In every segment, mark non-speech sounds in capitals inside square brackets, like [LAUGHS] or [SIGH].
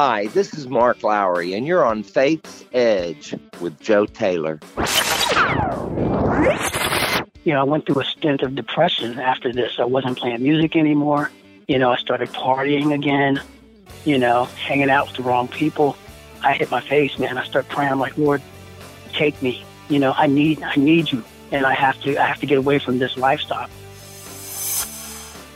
Hi, this is Mark Lowry, and you're on Faith's Edge with Joe Taylor. You know, I went through a stint of depression after this. I wasn't playing music anymore. You know, I started partying again, you know, hanging out with the wrong people. I hit my face, man. I start praying. I'm like, Lord, take me. You know, I need, I need you, and I have to, I have to get away from this lifestyle.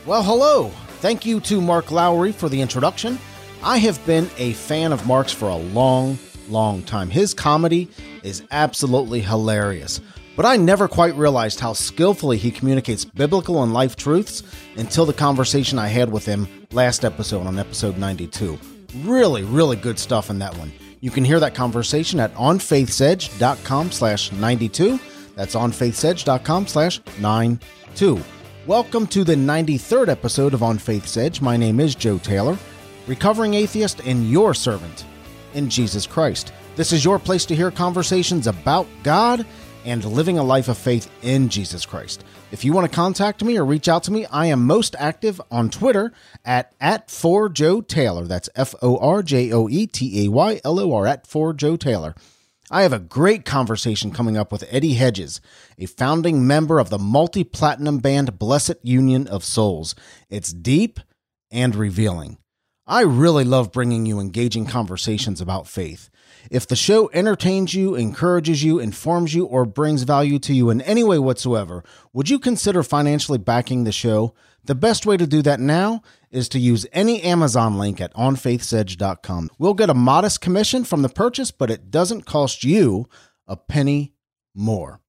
Well, hello. Thank you to Mark Lowry for the introduction. I have been a fan of Mark's for a long, long time. His comedy is absolutely hilarious. But I never quite realized how skillfully he communicates biblical and life truths until the conversation I had with him last episode on episode 92. Really, really good stuff in that one. You can hear that conversation at onfaithsedge.com slash 92. That's onfaithsedge.com slash 92. Welcome to the 93rd episode of On Faith's Edge. My name is Joe Taylor, recovering atheist and your servant in Jesus Christ. This is your place to hear conversations about God and living a life of faith in Jesus Christ. If you want to contact me or reach out to me, I am most active on Twitter at at for Joe Taylor. That's F O R J O E T A Y L O R at for Joe Taylor. I have a great conversation coming up with Eddie Hedges, a founding member of the multi platinum band Blessid Union of Souls. It's deep and revealing. I really love bringing you engaging conversations about faith. If the show entertains you, encourages you, informs you, or brings value to you in any way whatsoever, would you consider financially backing the show? The best way to do that now is to use any Amazon link at onfaithsedge.com. We'll get a modest commission from the purchase, but it doesn't cost you a penny more.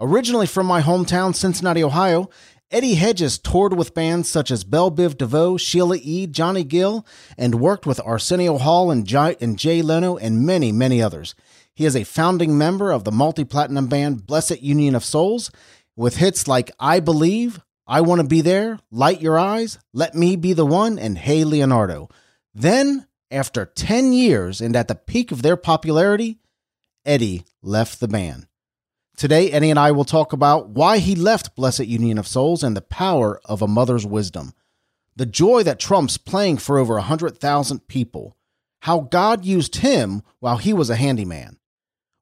Originally from my hometown, Cincinnati, Ohio, Eddie Hedges toured with bands such as Bell Biv DeVoe, Sheila E., Johnny Gill, and worked with Arsenio Hall and Jay, and Jay Leno and many, many others. He is a founding member of the multi platinum band Blessid Union of Souls with hits like I Believe, I Want to Be There, Light Your Eyes, Let Me Be the One, and Hey Leonardo. Then, after 10 years and at the peak of their popularity, Eddie left the band. Today, Eddie and I will talk about why he left Blessid Union of Souls and the power of a mother's wisdom, the joy that trumps playing for over 100,000 people, how God used him while he was a handyman.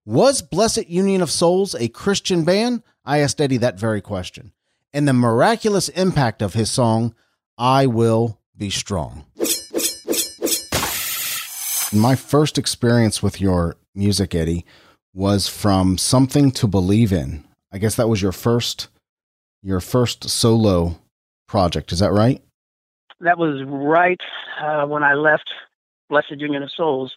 Was Blessid Union of Souls a Christian band? I asked Eddie that very question. And the miraculous impact of his song, I Will Be Strong. My first experience with your music, Eddie, was from Something to Believe in. I guess that was your first your first solo project. Is that right? That was right uh, when I left Blessid Union of Souls.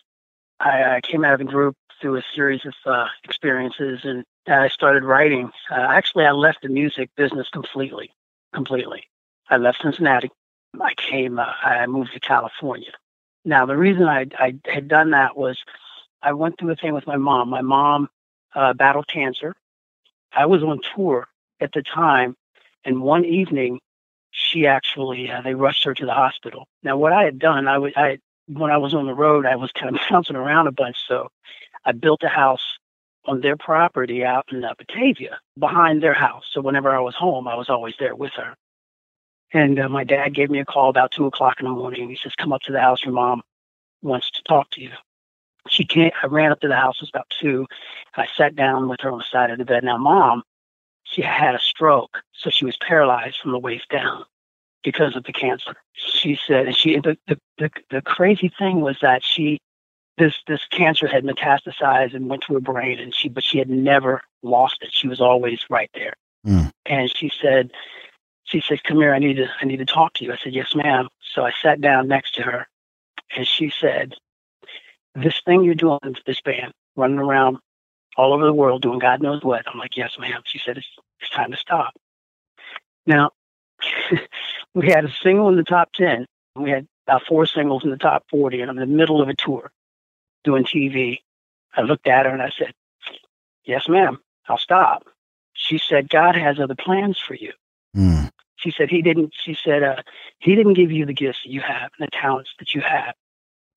I, I, came out of the group through a series of uh, experiences, and I started writing. Uh, actually, I left the music business completely. Completely, I left Cincinnati. I came. Uh, I moved to California. Now, the reason I, I had done that was I went through a thing with my mom. My mom uh, battled cancer. I was on tour at the time, and one evening, she actually uh, they rushed her to the hospital. Now, what I had done, I was I when I was on the road, I was kind of [LAUGHS] bouncing around a bunch, so I built a house on their property out in uh, Batavia behind their house. So whenever I was home, I was always there with her. And uh, my dad gave me a call about two o'clock in the morning. He says, "Come up to the house. Your mom wants to talk to you." She can't. I ran up to the house. It was about two. I sat down with her on the side of the bed. Now, mom, she had a stroke, so she was paralyzed from the waist down because of the cancer. She said, and she the the the, the crazy thing was that she this this cancer had metastasized and went to her brain, and she but she had never lost it. She was always right there. Mm. And she said, she said, "Come here. I need to I need to talk to you." I said, "Yes, ma'am." So I sat down next to her, and she said, this thing you're doing with this band, running around all over the world doing God knows what. I'm like, yes, ma'am. She said, it's, it's time to stop. Now, [LAUGHS] we had a single in the top 10. We had about four singles in the top 40, and I'm in the middle of a tour doing TV. I looked at her and I said, yes, ma'am, I'll stop. She said, God has other plans for you. Mm. She said, he didn't, she said, uh, he didn't give you the gifts that you have and the talents that you have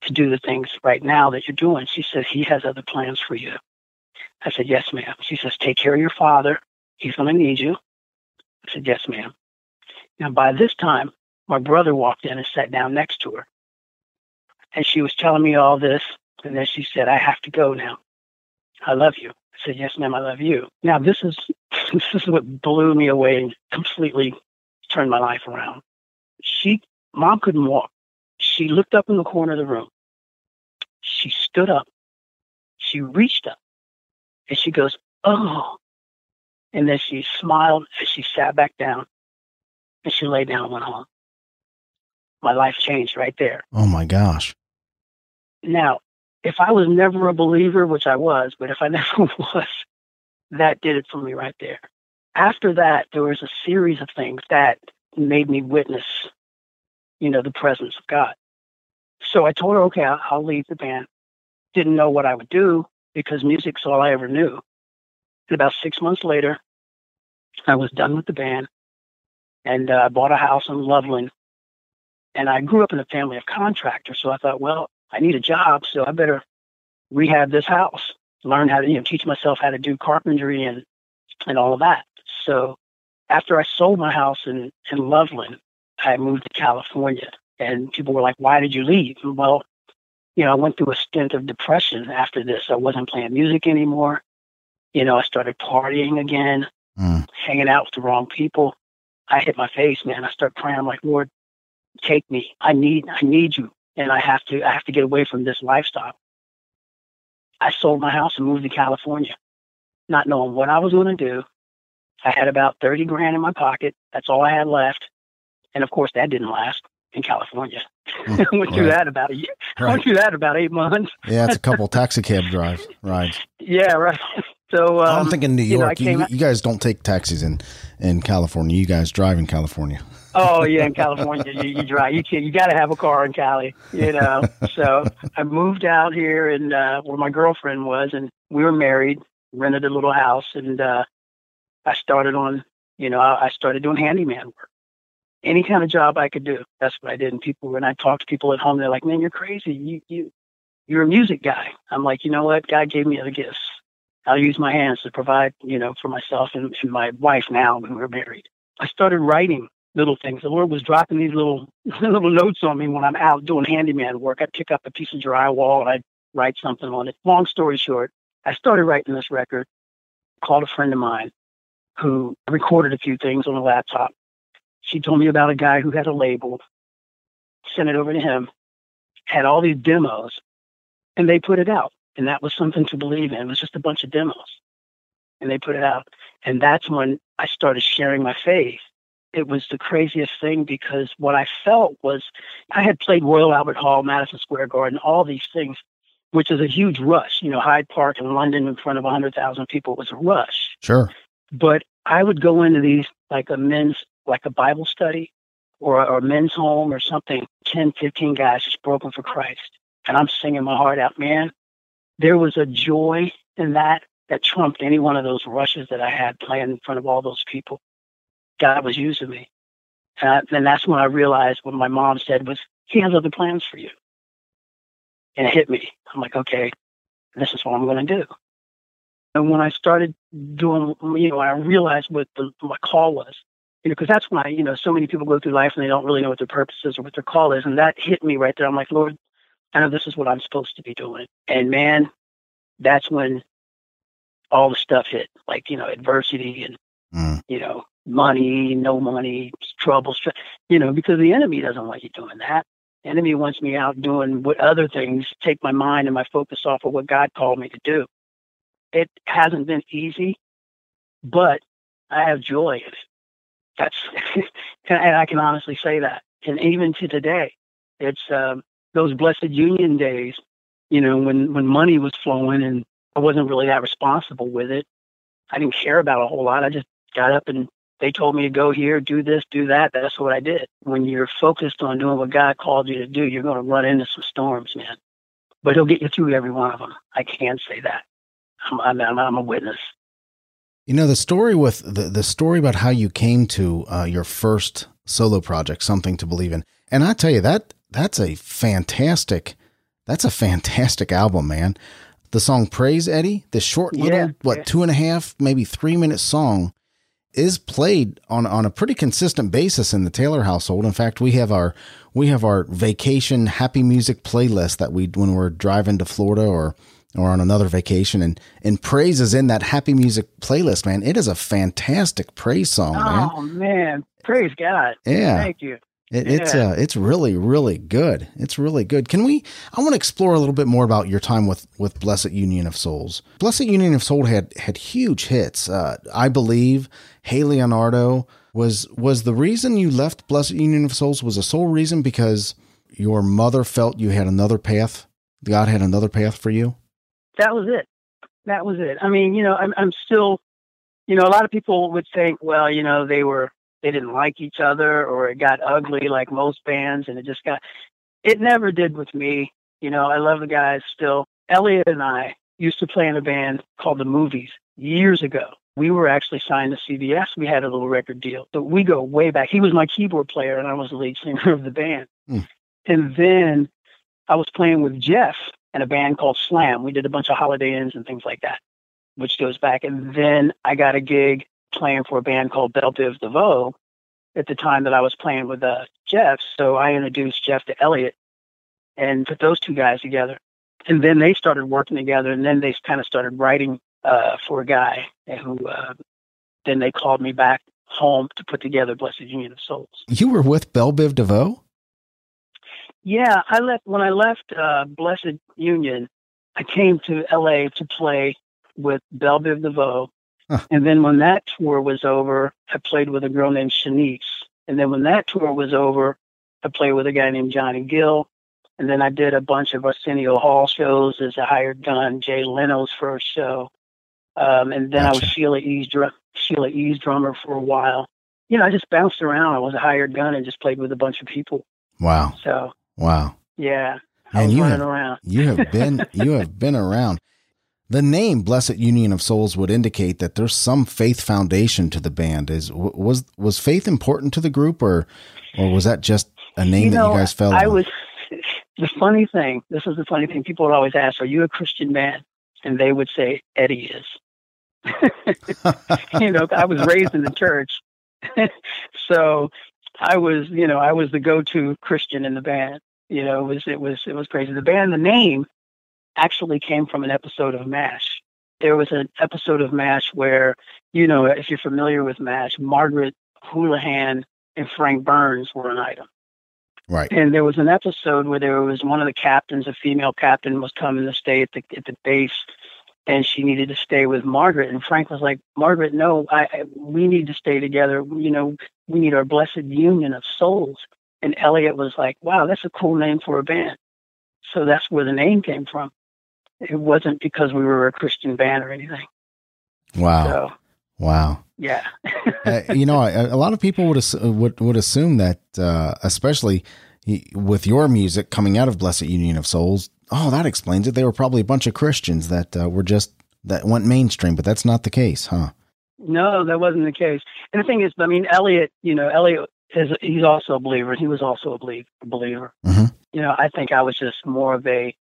to do the things right now that you're doing. She says, He has other plans for you. I said, Yes, ma'am. She says, Take care of your father. He's going to need you. I said, Yes, ma'am. Now, by this time, my brother walked in and sat down next to her. And she was telling me all this. And then she said, I have to go now. I love you. I said, Yes, ma'am, I love you. Now, this is [LAUGHS] this is what blew me away and completely turned my life around. She, mom couldn't walk. She looked up in the corner of the room. She stood up. She reached up and she goes, Oh. And then she smiled as she sat back down and she lay down and went home. My life changed right there. Oh my gosh. Now, if I was never a believer, which I was, but if I [LAUGHS] never was, that did it for me right there. After that, there was a series of things that made me witness, you know, the presence of God. So I told her, okay, I'll, leave the band. Didn't know what I would do because music's all I ever knew. And about six months later, I was done with the band and uh, I bought a house in Loveland. And I grew up in a family of contractors. So I thought, well, I need a job, so I better rehab this house, learn how to, you know, teach myself how to do carpentry and, and all of that. So after I sold my house in, in Loveland, I moved to California. And people were like, why did you leave? Well, you know, I went through a stint of depression after this. I wasn't playing music anymore. You know, I started partying again, mm. hanging out with the wrong people. I hit my face, man. I started praying. I'm like, Lord, take me. I need, I need you, and I have to, I have to get away from this lifestyle. I sold my house and moved to California, not knowing what I was going to do. I had about thirty grand in my pocket. That's all I had left, and of course, that didn't last in California. Mm, I [LAUGHS] went through right. that about a year. [LAUGHS] Right. I went through that about eight months. yeah, it's a couple [LAUGHS] taxi cab drives, rides. Yeah, right. So um, I'm thinking New York. You, know, you, you, guys don't take taxis in in California. You guys drive in California. oh yeah, in California you, you drive. You can, you got to have a car in Cali. You know. so I moved out here and uh, where my girlfriend was, and we were married. Rented a little house, and uh, I started on. You know, I, I started doing handyman work. Any kind of job I could do. That's what I did. And people, when I talk to people at home, they're like, "Man, you're crazy. You you you're a music guy." I'm like, you know what? God gave me other gifts I'll use my hands to provide, you know, for myself and, and my wife now when we're married. I started writing little things. The Lord was dropping these little [LAUGHS] little notes on me when I'm out doing handyman work. I'd pick up a piece of drywall and I'd write something on it. Long story short, I started writing this record, called a friend of mine who recorded a few things on a laptop. She told me about a guy who had a label, sent it over to him, had all these demos, and they put it out. And that was something to believe in. It was just a bunch of demos. And they put it out. And that's when I started sharing my faith. It was the craziest thing because what I felt was I had played Royal Albert Hall, Madison Square Garden, all these things, which is a huge rush. You know, Hyde Park in London in front of 100,000 people was a rush. Sure. But I would go into these like a men's, like a Bible study or, or a men's home or something, 10, 15 guys just broken for Christ. And I'm singing my heart out, man there was a joy in that that trumped any one of those rushes that I had playing in front of all those people. God was using me. And, I, that's when I realized what my mom said was, he has other plans for you. And it hit me. I'm like, okay, this is what I'm going to do. And when I started doing, you know, I realized what the, my call was, you know, because that's when I, you know, so many people go through life and they don't really know what their purpose is or what their call is. And that hit me right there. I'm like, Lord, I know this is what I'm supposed to be doing. And man, that's when all the stuff hit, like, you know, adversity and, mm. you know, money, no money, trouble, you know, because the enemy doesn't want you doing that. The enemy wants me out doing what other things take my mind and my focus off of what God called me to do. It hasn't been easy, but I have joy in it. That's, [LAUGHS] and I can honestly say that. And even to today, it's, um, those blessed union days, you know, when, when money was flowing and I wasn't really that responsible with it. I didn't care about a whole lot. I just got up and they told me to go here, do this, do that. That's what I did. When you're focused on doing what God called you to do, you're going to run into some storms, man. But He'll get you through every one of them. I can say that. I'm, I'm, I'm a witness. You know the story with the the story about how you came to uh, your first solo project, something to believe in, and I tell you that that's a fantastic that's a fantastic album, man. The song Praise Eddie, the short little, yeah, what, two and a half, maybe three minute song is played on on a pretty consistent basis in the Taylor household. In fact, we have our we have our vacation happy music playlist that we when we're driving to Florida or or on another vacation and and praise is in that happy music playlist man it is a fantastic praise song man oh man praise god yeah thank you it, yeah. It's uh, it's really really good. It's really good. Can we? I want to explore a little bit more about your time with with Blessid Union of Souls. Blessid Union of Souls had had huge hits. Uh, I believe Hey Leonardo was was the reason you left Blessid Union of Souls was a sole reason because your mother felt you had another path. God had another path for you. That was it. That was it. I mean, you know, I'm I'm still, you know, a lot of people would think, well, you know, they were they didn't like each other or it got ugly like most bands and it just got it never did with me. You know i love the guys still. Eliot and i used to play in a band called the movies years ago. We were actually signed to cbs we had a little record deal. So we go way back. He was my keyboard player and i was the lead singer of the band. Mm. and then i was playing with jeff in a band called slam we did a bunch of holiday inns and things like that which goes back and then i got a gig playing for a band called Bell Biv DeVoe at the time that I was playing with uh, Jeff. So I introduced Jeff to Eliot and put those two guys together. And then they started working together, and then they kind of started writing uh, for a guy who uh, then they called me back home to put together Blessid Union of Souls. You were with Bell Biv DeVoe? Yeah, I left when I left uh, Blessid Union. I came to LA to play with Bell Biv DeVoe Huh. And then when that tour was over, I played with a girl named Shanice. And then when that tour was over, I played with a guy named Johnny Gill. And then I did a bunch of Arsenio Hall shows as a hired gun, Jay Leno's first show. Um, and then gotcha. I was Sheila E's, drum, Sheila E's drummer for a while. You know, I just bounced around. I was a hired gun and just played with a bunch of people. Wow. So, wow. Yeah. And you have, around. [LAUGHS] you have been you have been around. The name Blessid Union of Souls would indicate that there's some faith foundation to the band. Is was was faith important to the group, or or was that just a name you know, that you guys felt? I on? was. [LAUGHS] The funny thing. This is the funny thing. People would always ask, "Are you a Christian band?" And they would say, "Eddie is." [LAUGHS] you know, I was raised in the church, so I was, you know, I was the go-to Christian in the band. You know, it was it was it was crazy. The band, the name actually came from an episode of MASH. There was an episode of MASH where, you know, if you're familiar with MASH, Margaret Houlihan and Frank Burns were an item. Right. And there was an episode where there was one of the captains, a female captain, was coming to stay at the at the base, and she needed to stay with Margaret. And Frank was like, "Margaret, no, I, I we need to stay together. You know, we need our blessed union of souls." And Eliot was like, "Wow, that's a cool name for a band." So that's where the name came from it wasn't because we were a Christian band or anything. Wow. So, wow. Yeah. uh, you know, a, a, lot of people would would would assume that, uh, especially with your music coming out of Blessid Union of Souls, oh, that explains it. They were probably a bunch of Christians that uh, were just that went mainstream, but that's not the case, huh? No, that wasn't the case. And the thing is, I mean, Eliot, you know, Eliot is he's also a believer. He was also a believer. Mm-hmm. You know, I think I was just more of a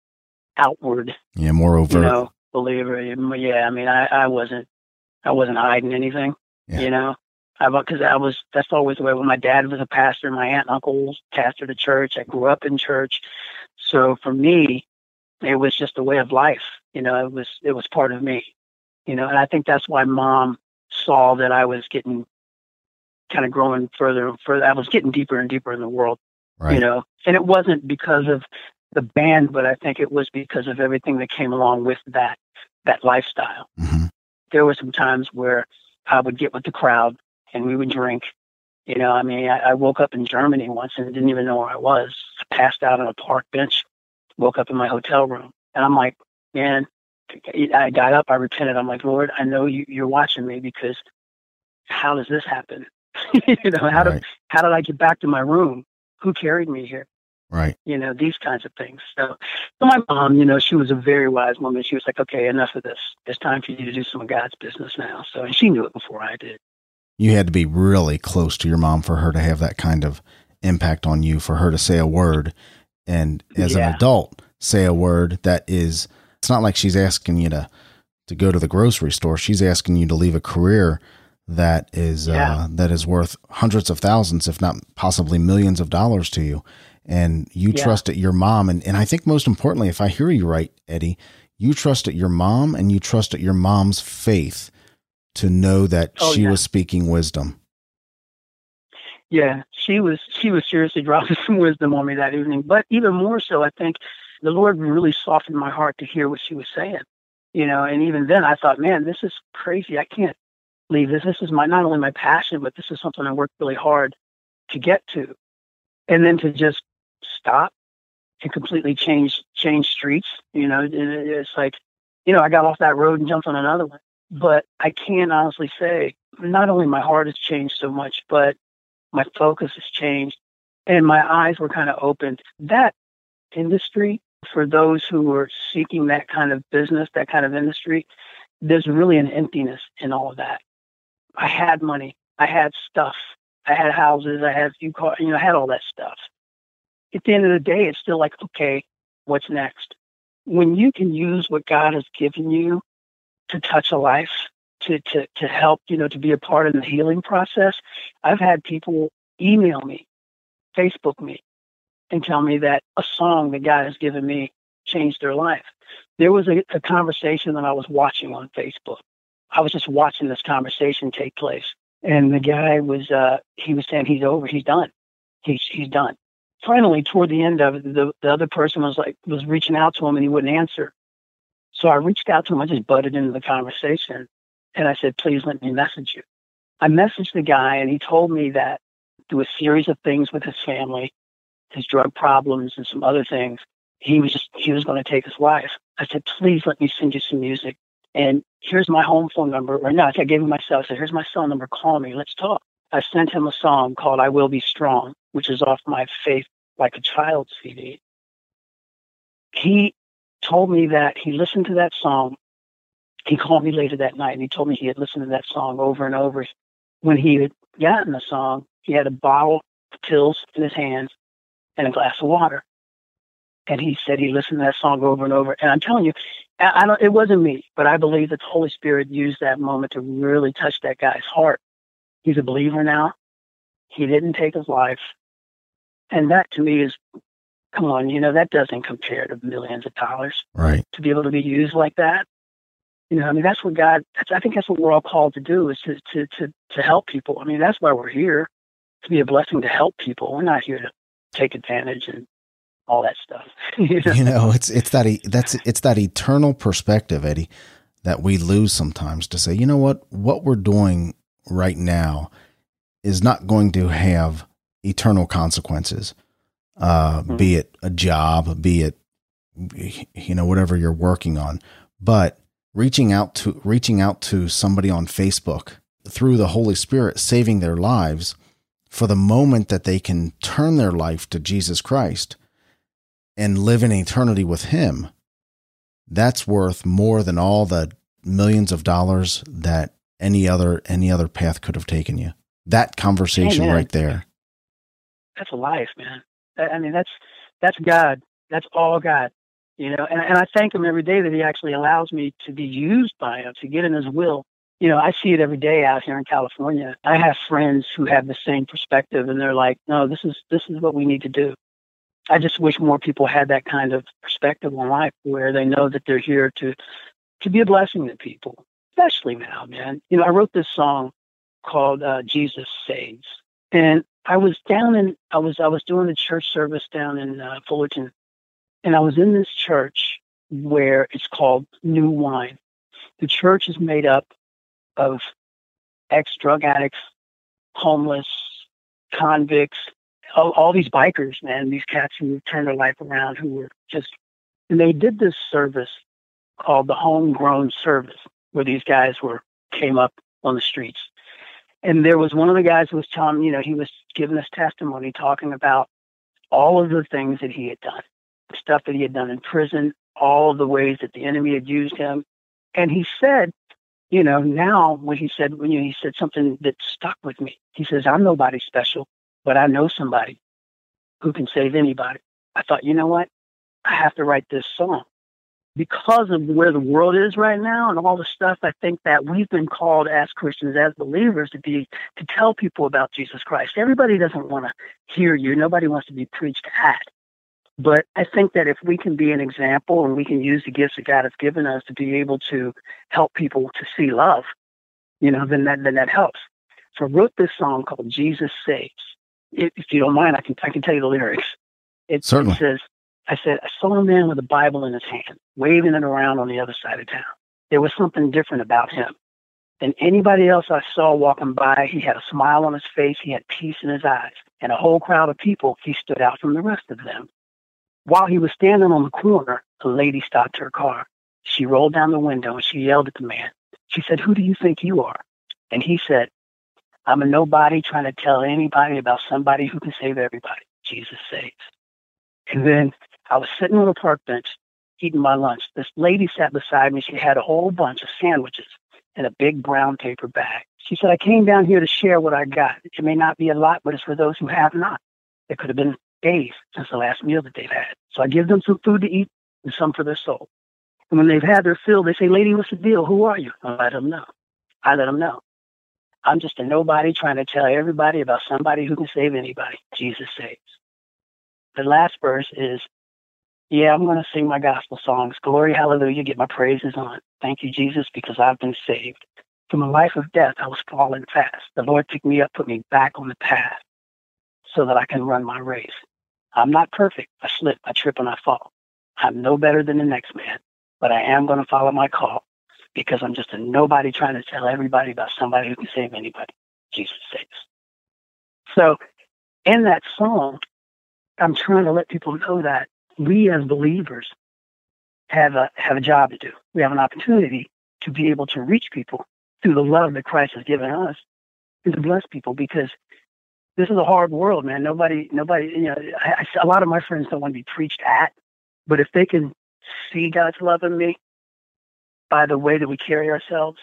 outward. Yeah, more overt. You know, believer. Yeah, I mean, I, I wasn't, I wasn't hiding anything. Yeah. You know, I because I was. That's always the way. When my dad was a pastor, my aunt and uncle pastored a church. I grew up in church, so for me, it was just a way of life. You know, it was it was part of me. You know, and I think that's why mom saw that I was getting kind of growing further and further. I was getting deeper and deeper in the world. Right. You know, and it wasn't because of the band, but I think it was because of everything that came along with that that lifestyle. Mm-hmm. There were some times where I would get with the crowd and we would drink. You know, I mean, I, I woke up in Germany once and didn't even know where I was. I passed out on a park bench, woke up in my hotel room, and I'm like, man, I got up, I repented. I'm like, Lord, I know you, you're watching me because how does this happen? [LAUGHS] you know, how right. did how did I get back to my room? Who carried me here? Right. You know, these kinds of things. So, so my mom, you know, she was a very wise woman. She was like, okay, enough of this. It's time for you to do some of God's business now. So, and she knew it before I did. You had to be really close to your mom for her to have that kind of impact on you, for her to say a word. And as yeah. an adult, say a word that is, it's not like she's asking you to, to go to the grocery store. She's asking you to leave a career that is Yeah. uh, that is worth hundreds of thousands, if not possibly millions of dollars to you. And you Yeah. trusted your mom, and, and I think most importantly, if I hear you right, Eddie, you trust trusted your mom, and you trust trusted your mom's faith to know that Oh, she yeah. was speaking wisdom. Yeah, she was she was seriously [LAUGHS] dropping some wisdom on me that evening. But even more so, I think the Lord really softened my heart to hear what she was saying. You know, and even then I thought, man, this is crazy. I can't leave this. This is my not only my passion, but this is something I worked really hard to get to. And then to just stop and completely change change streets, you know, it- it- it's like, you know, I got off that road and jumped on another one. But I can honestly say, not only my heart has changed so much, but my focus has changed and my eyes were kind of opened. That industry, for those who are seeking that kind of business, that kind of industry, there's really an emptiness in all of that. I had money, I had stuff, I had houses, I had a few cars, you know, I had all that stuff. At the end of the day, it's still like, okay, what's next? When you can use what God has given you to touch a life, to, to, to help, you know, to be a part of the healing process, I've had people email me, Facebook me, and tell me that a song that God has given me changed their life. There was a, a conversation that I was watching on Facebook. I was just watching this conversation take place. And the guy was, uh, he was saying he's over, he's done. He's, he's done. Finally, toward the end of it, the, the other person was like, was reaching out to him and he wouldn't answer. So I reached out to him. I just butted into the conversation and I said, please let me message you. I messaged the guy and he told me that through a series of things with his family, his drug problems and some other things, he was just, he was going to take his life. I said, please let me send you some music. And here's my home phone number. Or no, I gave him my cell. I said, here's my cell number. Call me. Let's talk. I sent him a song called I Will Be Strong, which is off my Faith Like a Child CD. He told me that he listened to that song. He called me later that night and he told me he had listened to that song over and over. When he had gotten the song, he had a bottle of pills in his hands and a glass of water. And he said he listened to that song over and over. And I'm telling you, I don't, it wasn't me, but I believe that the Holy Spirit used that moment to really touch that guy's heart. He's a believer now. He didn't take his life. And that to me is, come on, you know, that doesn't compare to millions of dollars Right. to be able to be used like that. You know, I mean, that's what God, that's, I think that's what we're all called to do is to, to, to, to help people. I mean, that's why we're here to be a blessing to help people. We're not here to take advantage and all that stuff. [LAUGHS] you know? you know it's it's that that's it's that eternal perspective eddie that we lose sometimes to say you know what what we're doing right now is not going to have eternal consequences uh Mhm. be it a job be it you know whatever you're working on but reaching out to reaching out to somebody on facebook through the holy spirit saving their lives for the moment that they can turn their life to jesus christ and live in eternity with him that's worth more than all the millions of dollars that any other any other path could have taken you that conversation right there that's life, man. I I mean, that's that's God. That's all God. You know, and and I thank Him every day that He actually allows me to be used by Him to get in His will. You know, I see it every day out here in California. I have friends who have the same perspective, and they're like, "No, this is this is what we need to do." I just wish more people had that kind of perspective on life, where they know that they're here to to be a blessing to people, especially now, man. You know, I wrote this song called uh, "Jesus Saves," and I was down in I was I was doing a church service down in uh, Fullerton, and I was in this church where it's called New Wine. The church is made up of ex drug addicts, homeless, convicts, all, all these bikers, man, these cats who turned their life around, who were just, and they did this service called the homegrown service, where these guys were came up on the streets and there was one of the guys who was telling you know, he was giving us testimony talking about all of the things that he had done, the stuff that he had done in prison, all of the ways that the enemy had used him. And he said, you know, now when he said, when you he said something that stuck with me. He says, I'm nobody special, but I know somebody who can save anybody. I thought, you know what? I have to write this song. because of where the world is right now and all the stuff, I think that we've been called as Christians, as believers, to be to tell people about Jesus Christ. Everybody doesn't want to hear you. Nobody wants to be preached at. But I think that if we can be an example and we can use the gifts that God has given us to be able to help people to see love, you know, then that then that helps. So I wrote this song called Jesus Saves. If, you don't mind, I can I can tell you the lyrics. It, Certainly. it says, I said, I saw a man with a Bible in his hand, waving it around on the other side of town. There was something different about him than anybody else I saw walking by. He had a smile on his face, he had peace in his eyes, and a whole crowd of people, he stood out from the rest of them. While he was standing on the corner, a lady stopped her car. She rolled down the window and she yelled at the man. She said, Who do you think you are? And he said, I'm a nobody trying to tell anybody about somebody who can save everybody. Jesus saves. And then I was sitting on a park bench eating my lunch. This lady sat beside me. She had a whole bunch of sandwiches in a big brown paper bag. She said, I came down here to share what I got. It may not be a lot, but it's for those who have not. It could have been days since the last meal that they've had. So I give them some food to eat and some for their soul. And when they've had their fill, they say, Lady, what's the deal? Who are you? I let them know. I let them know. I'm just a nobody trying to tell everybody about somebody who can save anybody. Jesus saves. The last verse is, Yeah, I'm going to sing my gospel songs. Glory, hallelujah, get my praises on. Thank you, Jesus, because I've been saved. From a life of death, I was falling fast. The Lord picked me up, put me back on the path so that I can run my race. I'm not perfect. I slip, I trip, and I fall. I'm no better than the next man, but I am going to follow my call because I'm just a nobody trying to tell everybody about somebody who can save anybody. Jesus saves. So, in that song, I'm trying to let people know that we as believers have a have a job to do. We have an opportunity to be able to reach people through the love that Christ has given us and to bless people because this is a hard world, man. Nobody, nobody, you know, I, I, a lot of my friends don't want to be preached at, but if they can see God's love in me by the way that we carry ourselves,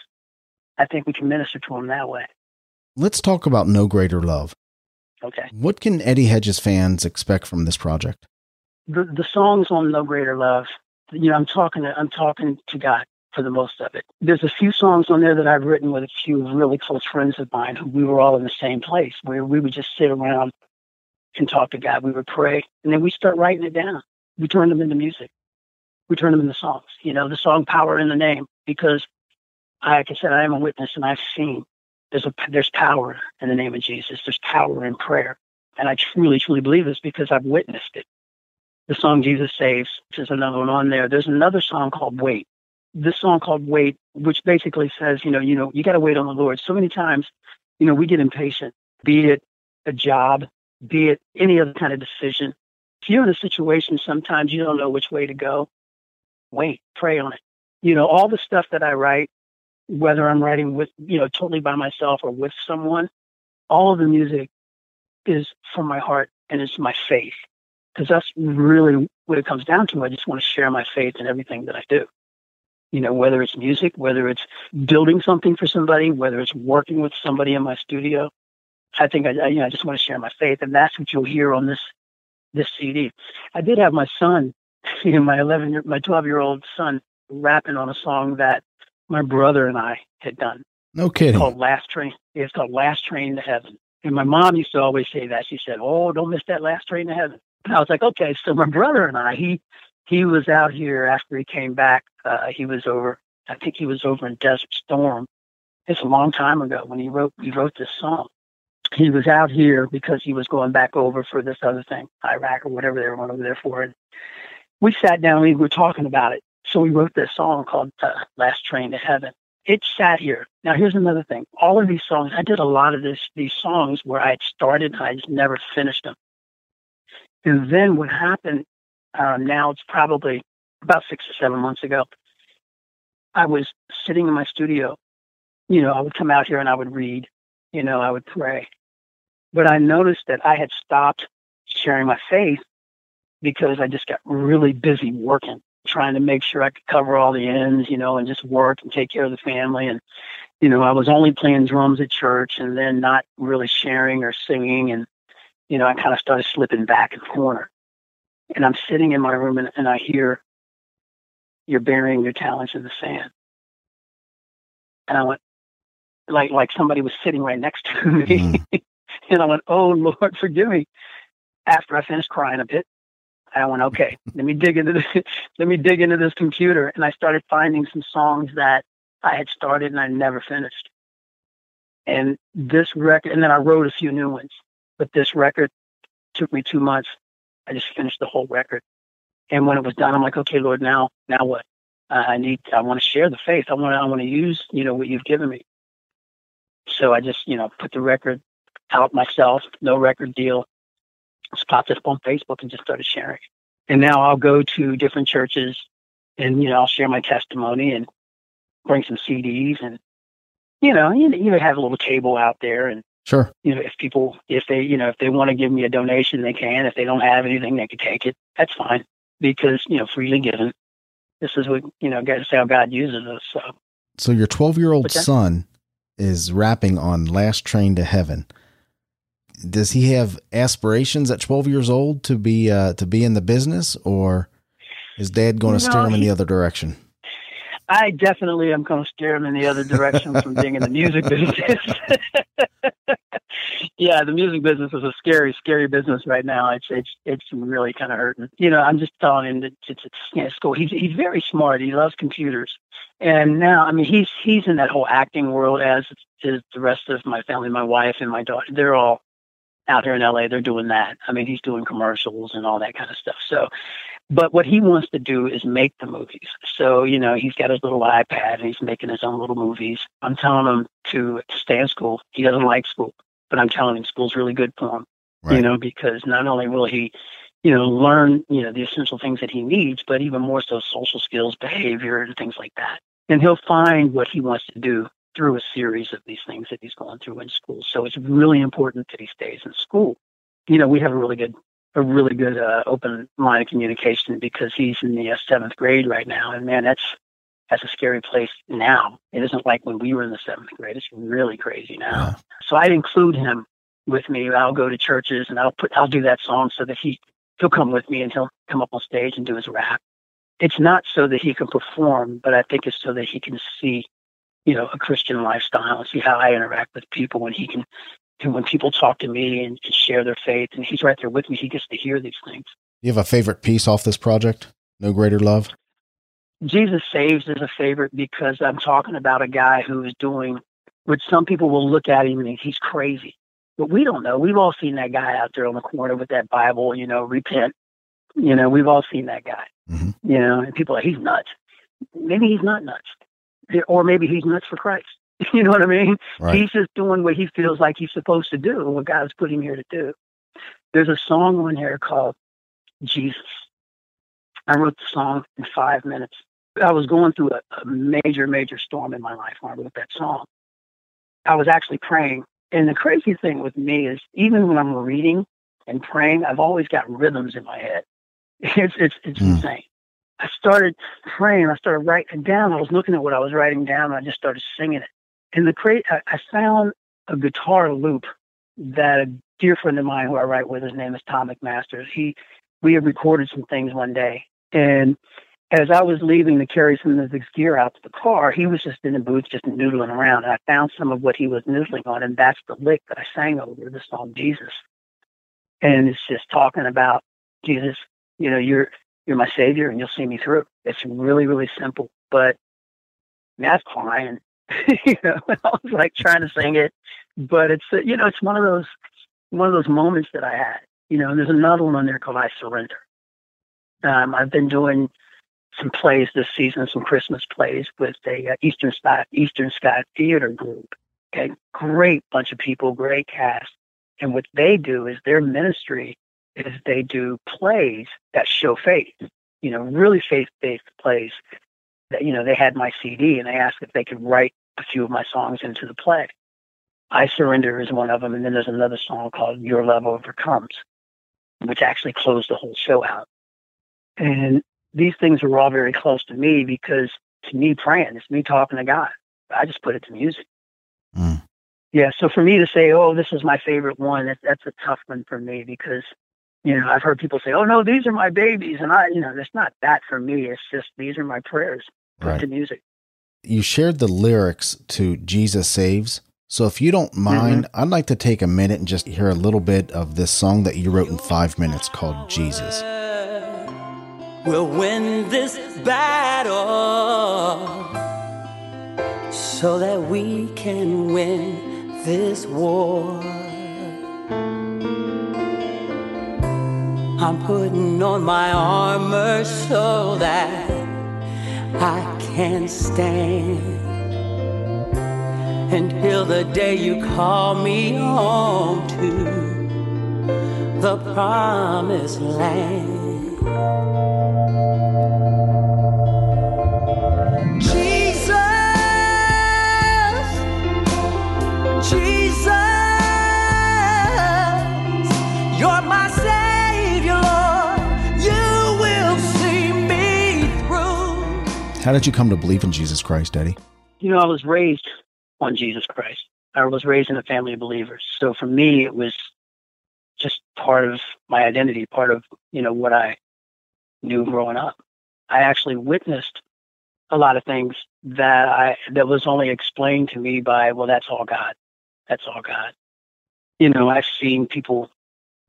I think we can minister to them that way. Let's talk about No Greater Love. Okay. What can Eddie Hedges fans expect from this project? The the songs on No Greater Love, you know, I'm talking to, I'm talking to God for the most of it. There's a few songs on there that I've written with a few really close friends of mine who we were all in the same place where we would just sit around and talk to God. We would pray and then we start writing it down. We turn them into music. We turn them into songs. You know, the song Power in the Name, because like I said, I am a witness and I've seen there's a there's power in the name of Jesus. There's power in prayer. And I truly, truly believe this because I've witnessed it. The song Jesus Saves is another one on there. There's another song called Wait this song called Wait, which basically says, you know, you know, you got to wait on the Lord. So many times, you know, we get impatient, be it a job, be it any other kind of decision. If you're in a situation, sometimes you don't know which way to go. Wait, pray on it. You know, all the stuff that I write, whether I'm writing with, you know, totally by myself or with someone, all of the music is from my heart and it's my faith. Because that's really what it comes down to. I just want to share my faith in everything that I do you know, whether it's music, whether it's building something for somebody, whether it's working with somebody in my studio. I think I, I, you know, I just want to share my faith, and that's what you'll hear on this this CD. I did have my son, you [LAUGHS] know, my 11 year, my 12 year old son, rapping on a song that my brother and I had done. No kidding. called Last Train. It's called Last Train to Heaven. And my mom used to always say that. She said, "Oh, don't miss that last train to heaven." And I was like, "Okay." So my brother and I, he he was out here after he came back. Uh, he was over, I think he was over in Desert Storm. It's a long time ago when he wrote he wrote this song. He was out here because he was going back over for this other thing, Iraq or whatever they were going over there for. And we sat down and we were talking about it. So we wrote this song called uh, "Last Train to Heaven." It sat here. Now here's another thing. All of these songs, I did a lot of this these songs where I had started and I just never finished them. And then what happened um, now it's probably about six or seven months ago. I was sitting in my studio. You know, I would come out here and I would read. You know, I would pray. But I noticed that I had stopped sharing my faith because I just got really busy working, trying to make sure I could cover all the ends, you know, and just work and take care of the family. And, you know, I was only playing drums at church and then not really sharing or singing. And, you know, I kind of started slipping back in the corner and I'm sitting in my room and, and I hear you're burying your talents in the sand. And I went, like like somebody was sitting right next to me. Mm. [LAUGHS] and I went, Oh Lord, forgive me. After I finished crying a bit, I went, okay, let me dig into this [LAUGHS] let me dig into this computer. And I started finding some songs that I had started and I never finished. And this record and then I wrote a few new ones. But this record took me two months. I just finished the whole record. And when it was done, I'm like, okay, Lord, now now what? Uh, I need I want to share the faith. I want to I want to use, you know, what you've given me. So I just, you know, put the record out myself, no record deal, just popped it up on Facebook and just started sharing. And now I'll go to different churches and, you know, I'll share my testimony and bring some CDs and, you know, you, you have a little table out there and, Sure. You know, if people, if they, you know, if they want to give me a donation, they can. If they don't have anything, they can take it. That's fine because, you know, freely given. This is what, you know, that's how God uses us. So, so your 12 year old son is rapping on Last Train to Heaven. Does he have aspirations at 12 years old to be uh, to be in the business, or is Dad going to no, steer him in the other direction? I definitely am going to steer him in the other direction from being in the music business. [LAUGHS] yeah, the music business is a scary, scary business right now. It's it's it's really kind of hurting. You know, I'm just telling him that it's, it's you know, school. He's he's very smart. He loves computers, and now I mean he's he's in that whole acting world as is the rest of my family, my wife and my daughter. They're all out here in LA. They're doing that. I mean, he's doing commercials and all that kind of stuff. So but what he wants to do is make the movies. So, you know, he's got his little iPad and he's making his own little movies. I'm telling him to stay in school. He doesn't like school, but I'm telling him school's really good for him. Right. You know, because not only will he, you know, learn, you know, the essential things that he needs, but even more so social skills, behavior, and things like that. And he'll find what he wants to do through a series of these things that he's going through in school. So it's really important that he stays in school. You know, we have a really good a really good uh, open line of communication because he's in the uh, seventh grade right now, and man, that's that's a scary place now. It isn't like when we were in the seventh grade. It's really crazy now. Yeah. So I'd include him with me. I'll go to churches and I'll put I'll do that song so that he he'll come with me and he'll come up on stage and do his rap. It's not so that he can perform, but I think it's so that he can see, you know, a Christian lifestyle and see how I interact with people when he can and when people talk to me and, share their faith, and he's right there with me, he gets to hear these things. You have a favorite piece off this project? No Greater Love? Jesus Saves is a favorite because I'm talking about a guy who is doing what some people will look at him and think he's crazy. But we don't know. We've all seen that guy out there on the corner with that Bible, you know, repent. You know, we've all seen that guy. Mm-hmm. You know, and people are like, he's nuts. Maybe he's not nuts. Or maybe he's nuts for Christ. [LAUGHS] You know what I mean? Right. He's just doing what he feels like he's supposed to do, what God's put him here to do. There's a song on here called Jesus. I wrote the song in five minutes. I was going through a, a major, major storm in my life when I wrote that song. I was actually praying. And the crazy thing with me is even when I'm reading and praying, I've always got rhythms in my head. [LAUGHS] It's it's it's mm. insane. I started praying. I started writing down. I was looking at what I was writing down. And I just started singing it. And the cra- I found a guitar loop that a dear friend of mine who I write with, his name is Tom McMasters. He, we had recorded some things one day, and as I was leaving to carry some of his gear out to the car, he was just in the booth, just noodling around. And I found some of what he was noodling on, and that's the lick that I sang over the song Jesus. And it's just talking about Jesus. You know, you're you're my savior, and you'll see me through. It's really, really simple, but that's crying [LAUGHS] you know, [LAUGHS] I was like trying to sing it, but it's uh, you know, it's one of those one of those moments that I had. You know, there's another one on there called I Surrender. Um, I've been doing some plays this season, some Christmas plays with a uh, Eastern Sky Eastern Sky Theater group. Okay, great bunch of people, great cast, and what they do is their ministry is they do plays that show faith. You know, really faith-based plays that you know they had my CD and they asked if they could write a few of my songs into the play. I Surrender is one of them, and then there's another song called Your Love Overcomes, which actually closed the whole show out. And these things were all very close to me because to me, praying, it's me talking to God. I just put it to music. Mm. Yeah, so for me to say, oh, this is my favorite one, that, that's a tough one for me because You know, I've heard people say, "Oh no, these are my babies," and I, you know, it's not that for me. It's just these are my prayers put Right. to music. You shared the lyrics to Jesus Saves. So if you don't mm-hmm. mind, I'd like to take a minute and just hear a little bit of this song that you wrote in five minutes called Jesus. We'll win this battle so that we can win this war. I'm putting on my armor so that I can stand until the day you call me home to the promised land. How did you come to believe in Jesus Christ, Eddie? You know, I was raised on Jesus Christ. I was raised in a family of believers. So for me, it was just part of my identity, part of, you know, what I knew growing up. I actually witnessed a lot of things that I that was only explained to me by, well, that's all God. That's all God. You know, I've seen people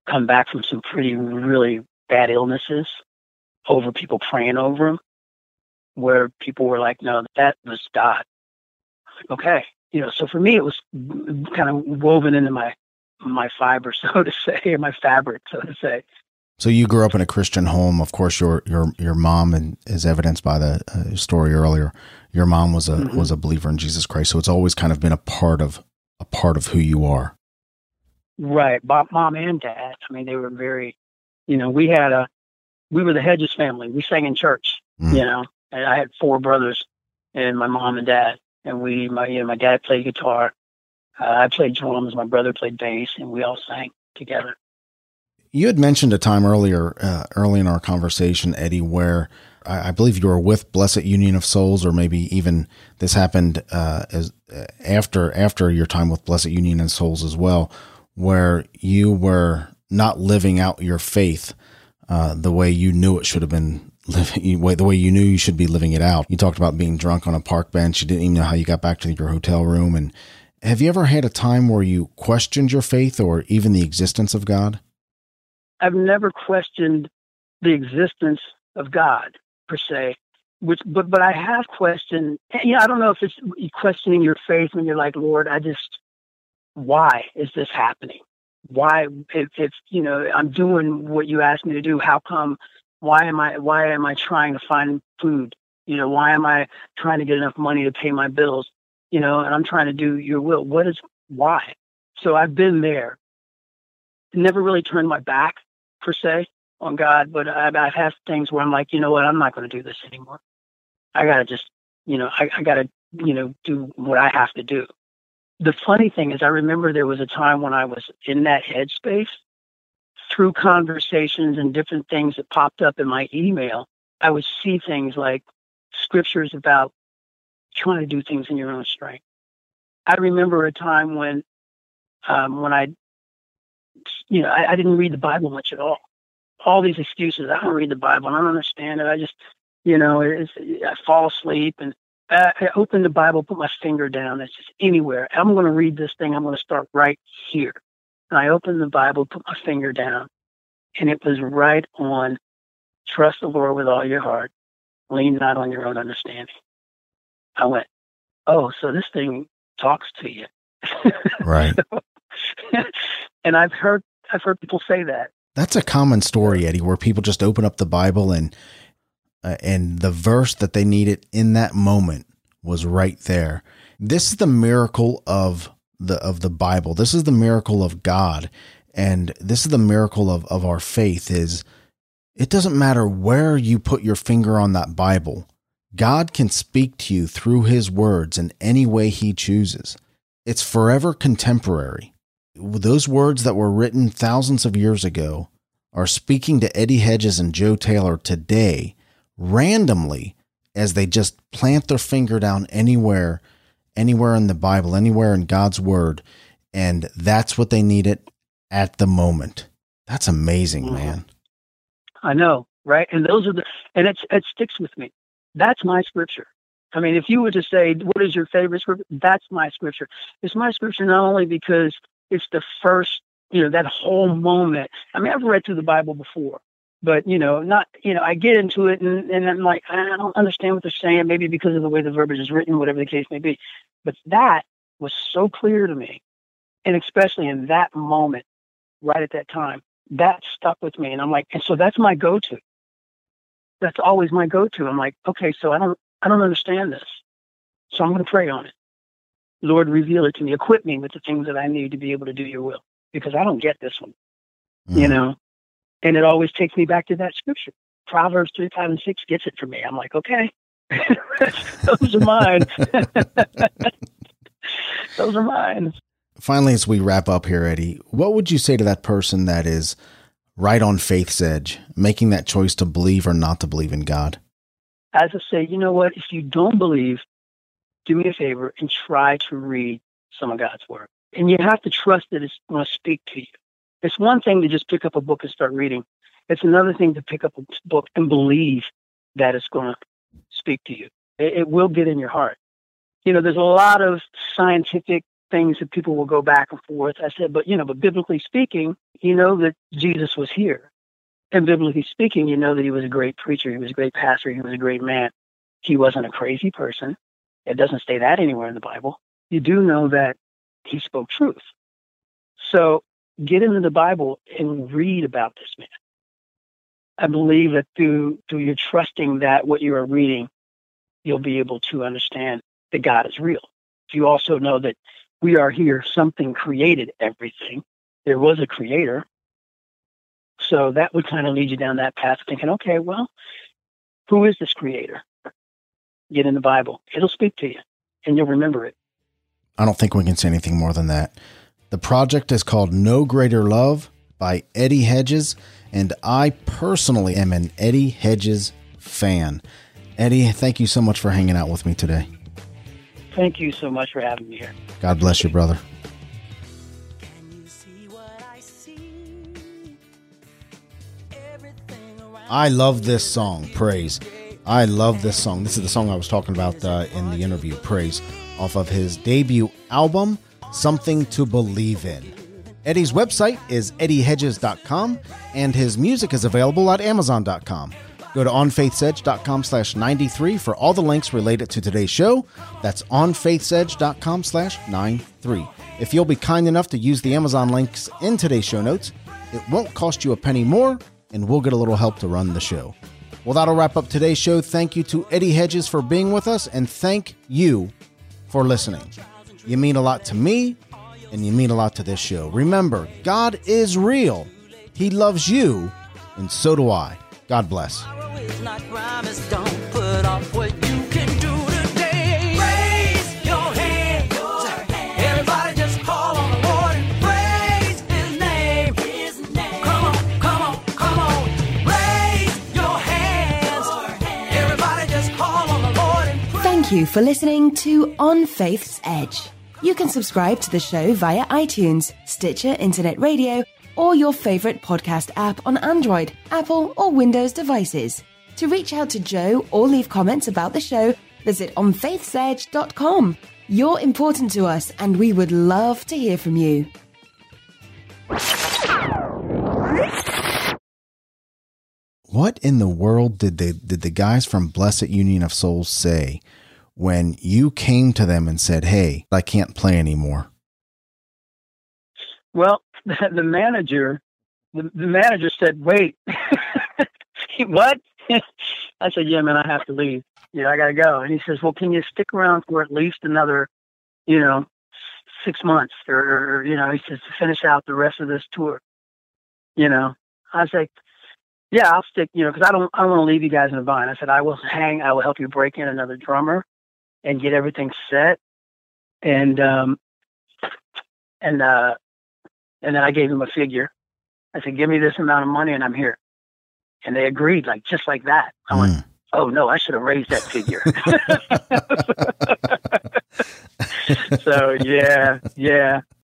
come back from some pretty really bad illnesses over people praying over them, where people were like, no, that was God. Okay, you know, so for me, it was kind of woven into my my fiber, [LAUGHS] so to say, or my fabric, so to say. So you grew up in a Christian home. Of course, your your your mom, and as evidenced by the uh, story earlier, your mom was a Mhm. was a believer in Jesus Christ. So it's always kind of been a part of a part of who you are. Right, mom and dad. I mean, they were very, you know, we had a, we were the Hedges family. We sang in church, Mm. you know, and I had four brothers, and my mom and dad, and we, my, you know, my dad played guitar, uh, I played drums, my brother played bass, and we all sang together. You had mentioned a time earlier, uh, early in our conversation, Eddie, where I, I believe you were with Blessid Union of Souls, or maybe even this happened uh, as uh, after after your time with Blessid Union of Souls as well, where you were not living out your faith uh, the way you knew it should have been living, the way you knew you should be living it out. You talked about being drunk on a park bench. You didn't even know how you got back to your hotel room. And have you ever had a time where you questioned your faith or even the existence of God? I've never questioned the existence of God per se, which but but I have questioned. Yeah, I don't know if it's questioning your faith when you're like, Lord, I just why is this happening? Why if, if you know I'm doing what you asked me to do, how come? Why am I why am I trying to find food? You know, why am I trying to get enough money to pay my bills? You know, and I'm trying to do your will. What is why? So I've been there. Never really turned my back per se on God, but I've, I've had things where I'm like, you know what, I'm not going to do this anymore. I got to just, you know, I, I got to, you know, do what I have to do. The funny thing is, I remember there was a time when I was in that headspace through conversations and different things that popped up in my email. I would see things like scriptures about trying to do things in your own strength. I remember a time when, um, when I you know, I, I didn't read the Bible much at all. All these excuses. I don't read the Bible. I don't understand it. I just, you know, it's, I fall asleep and I, I open the Bible, put my finger down. It's just anywhere. I'm going to read this thing. I'm going to start right here. And I opened the Bible, put my finger down, and it was right on trust the Lord with all your heart, lean not on your own understanding. I went, oh, so this thing talks to you. [LAUGHS] Right. [LAUGHS] and I've heard I've heard people say that. That's a common story, Eddie, where people just open up the Bible and uh, and the verse that they needed in that moment was right there. This is the miracle of the of the Bible. This is the miracle of God, and this is the miracle of of our faith. Is it doesn't matter where you put your finger on that Bible. God can speak to you through his words in any way he chooses. It's forever contemporary those words that were written thousands of years ago are speaking to Eddie Hedges and Joe Taylor today randomly as they just plant their finger down anywhere, anywhere in the Bible, anywhere in God's word. And that's what they needed at the moment. That's amazing, Mhm. man. I know, right? And those are the, and it's it sticks with me. That's my scripture. I mean, if you were to say, what is your favorite scripture? That's my scripture. It's my scripture not only because it's the first, you know, that whole moment. I mean, I've read through the Bible before, but you know, not, you know, I get into it and, and I'm like, I don't understand what they're saying, maybe because of the way the verbiage is written, whatever the case may be. But that was so clear to me. And especially in that moment, right at that time, that stuck with me. And I'm like, and so that's my go to. That's always my go to. I'm like, okay, so I don't I don't understand this. So I'm gonna pray on it. Lord, reveal it to me. Equip me with the things that I need to be able to do your will. Because I don't get this one. You Mhm. know? And it always takes me back to that scripture. Proverbs three, five, and six gets it for me. I'm like, okay. [LAUGHS] Those are mine. [LAUGHS] Those are mine. Finally, as we wrap up here, Eddie, what would you say to that person that is right on faith's edge, making that choice to believe or not to believe in God? as I say, you know what? If you don't believe, do me a favor and try to read some of God's word. And you have to trust that it's going to speak to you. It's one thing to just pick up a book and start reading. It's another thing to pick up a book and believe that it's going to speak to you. It, it will get in your heart. You know, there's a lot of scientific things that people will go back and forth. I said, but you know, but biblically speaking, you know that Jesus was here. And biblically speaking, you know that he was a great preacher, he was a great pastor, he was a great man. He wasn't a crazy person. It doesn't say that anywhere in the Bible. You do know that he spoke truth. So get into the Bible and read about this man. I believe that through through your trusting that what you are reading, you'll be able to understand that God is real. You also know that we are here, something created everything. There was a creator. So that would kind of lead you down that path thinking, okay, well, who is this creator? Get in the Bible. It'll speak to you and you'll remember it. I don't think we can say anything more than that. The project is called No Greater Love by Eddie Hedges, and I personally am an Eddie Hedges fan. Eddie, thank you so much for hanging out with me today. Thank you so much for having me here. God bless you, brother. Can you see what I see? Everything around I love this song, Praise. I love this song. This is the song I was talking about uh, in the interview, Praise, off of his debut album, Something to Believe in. Eddie's website is eddiehedges.com, and his music is available at amazon.com. Go to onfaithsedge.com slash 93 for all the links related to today's show. That's onfaithsedge.com slash 93. If you'll be kind enough to use the Amazon links in today's show notes, it won't cost you a penny more, and we'll get a little help to run the show. Well, that'll wrap up today's show. Thank you to Eddie Hedges for being with us, and thank you for listening. You mean a lot to me, and you mean a lot to this show. Remember, God is real. He loves you, and so do I. God bless. Tomorrow is not promised. Don't put off what you can do today. Raise your hands. Everybody just call on the Lord and praise His name. Come on, come on, come on. Raise your hands. Everybody just call on the Lord and praise. Thank you for listening to On Faith's Edge. You can subscribe to the show via iTunes, Stitcher Internet Radio, or your favorite podcast app on Android, Apple, or Windows devices. To reach out to Joe or leave comments about the show, visit onfaithsedge.com. You're important to us, and we would love to hear from you. What in the world did they did the guys from Blessid Union of Souls say when you came to them and said, "Hey, I can't play anymore"? Well, the, [LAUGHS] the manager, the, the manager said, "Wait, [LAUGHS] what?" [LAUGHS] I said, "Yeah, man, I have to leave. Yeah, I gotta go." And he says, "Well, can you stick around for at least another, you know, six months, or, or you know?" He says to finish out the rest of this tour. You know, I like, "Yeah, I'll stick." You know, because I don't, I don't want to leave you guys in a vine. I said, "I will hang. I will help you break in another drummer, and get everything set." And um, and uh, and then I gave them a figure. I said, "Give me this amount of money, and I'm here." And they agreed, like just like that. I went, Mm. "Oh no, I should have raised that figure." [LAUGHS] [LAUGHS] so yeah, yeah.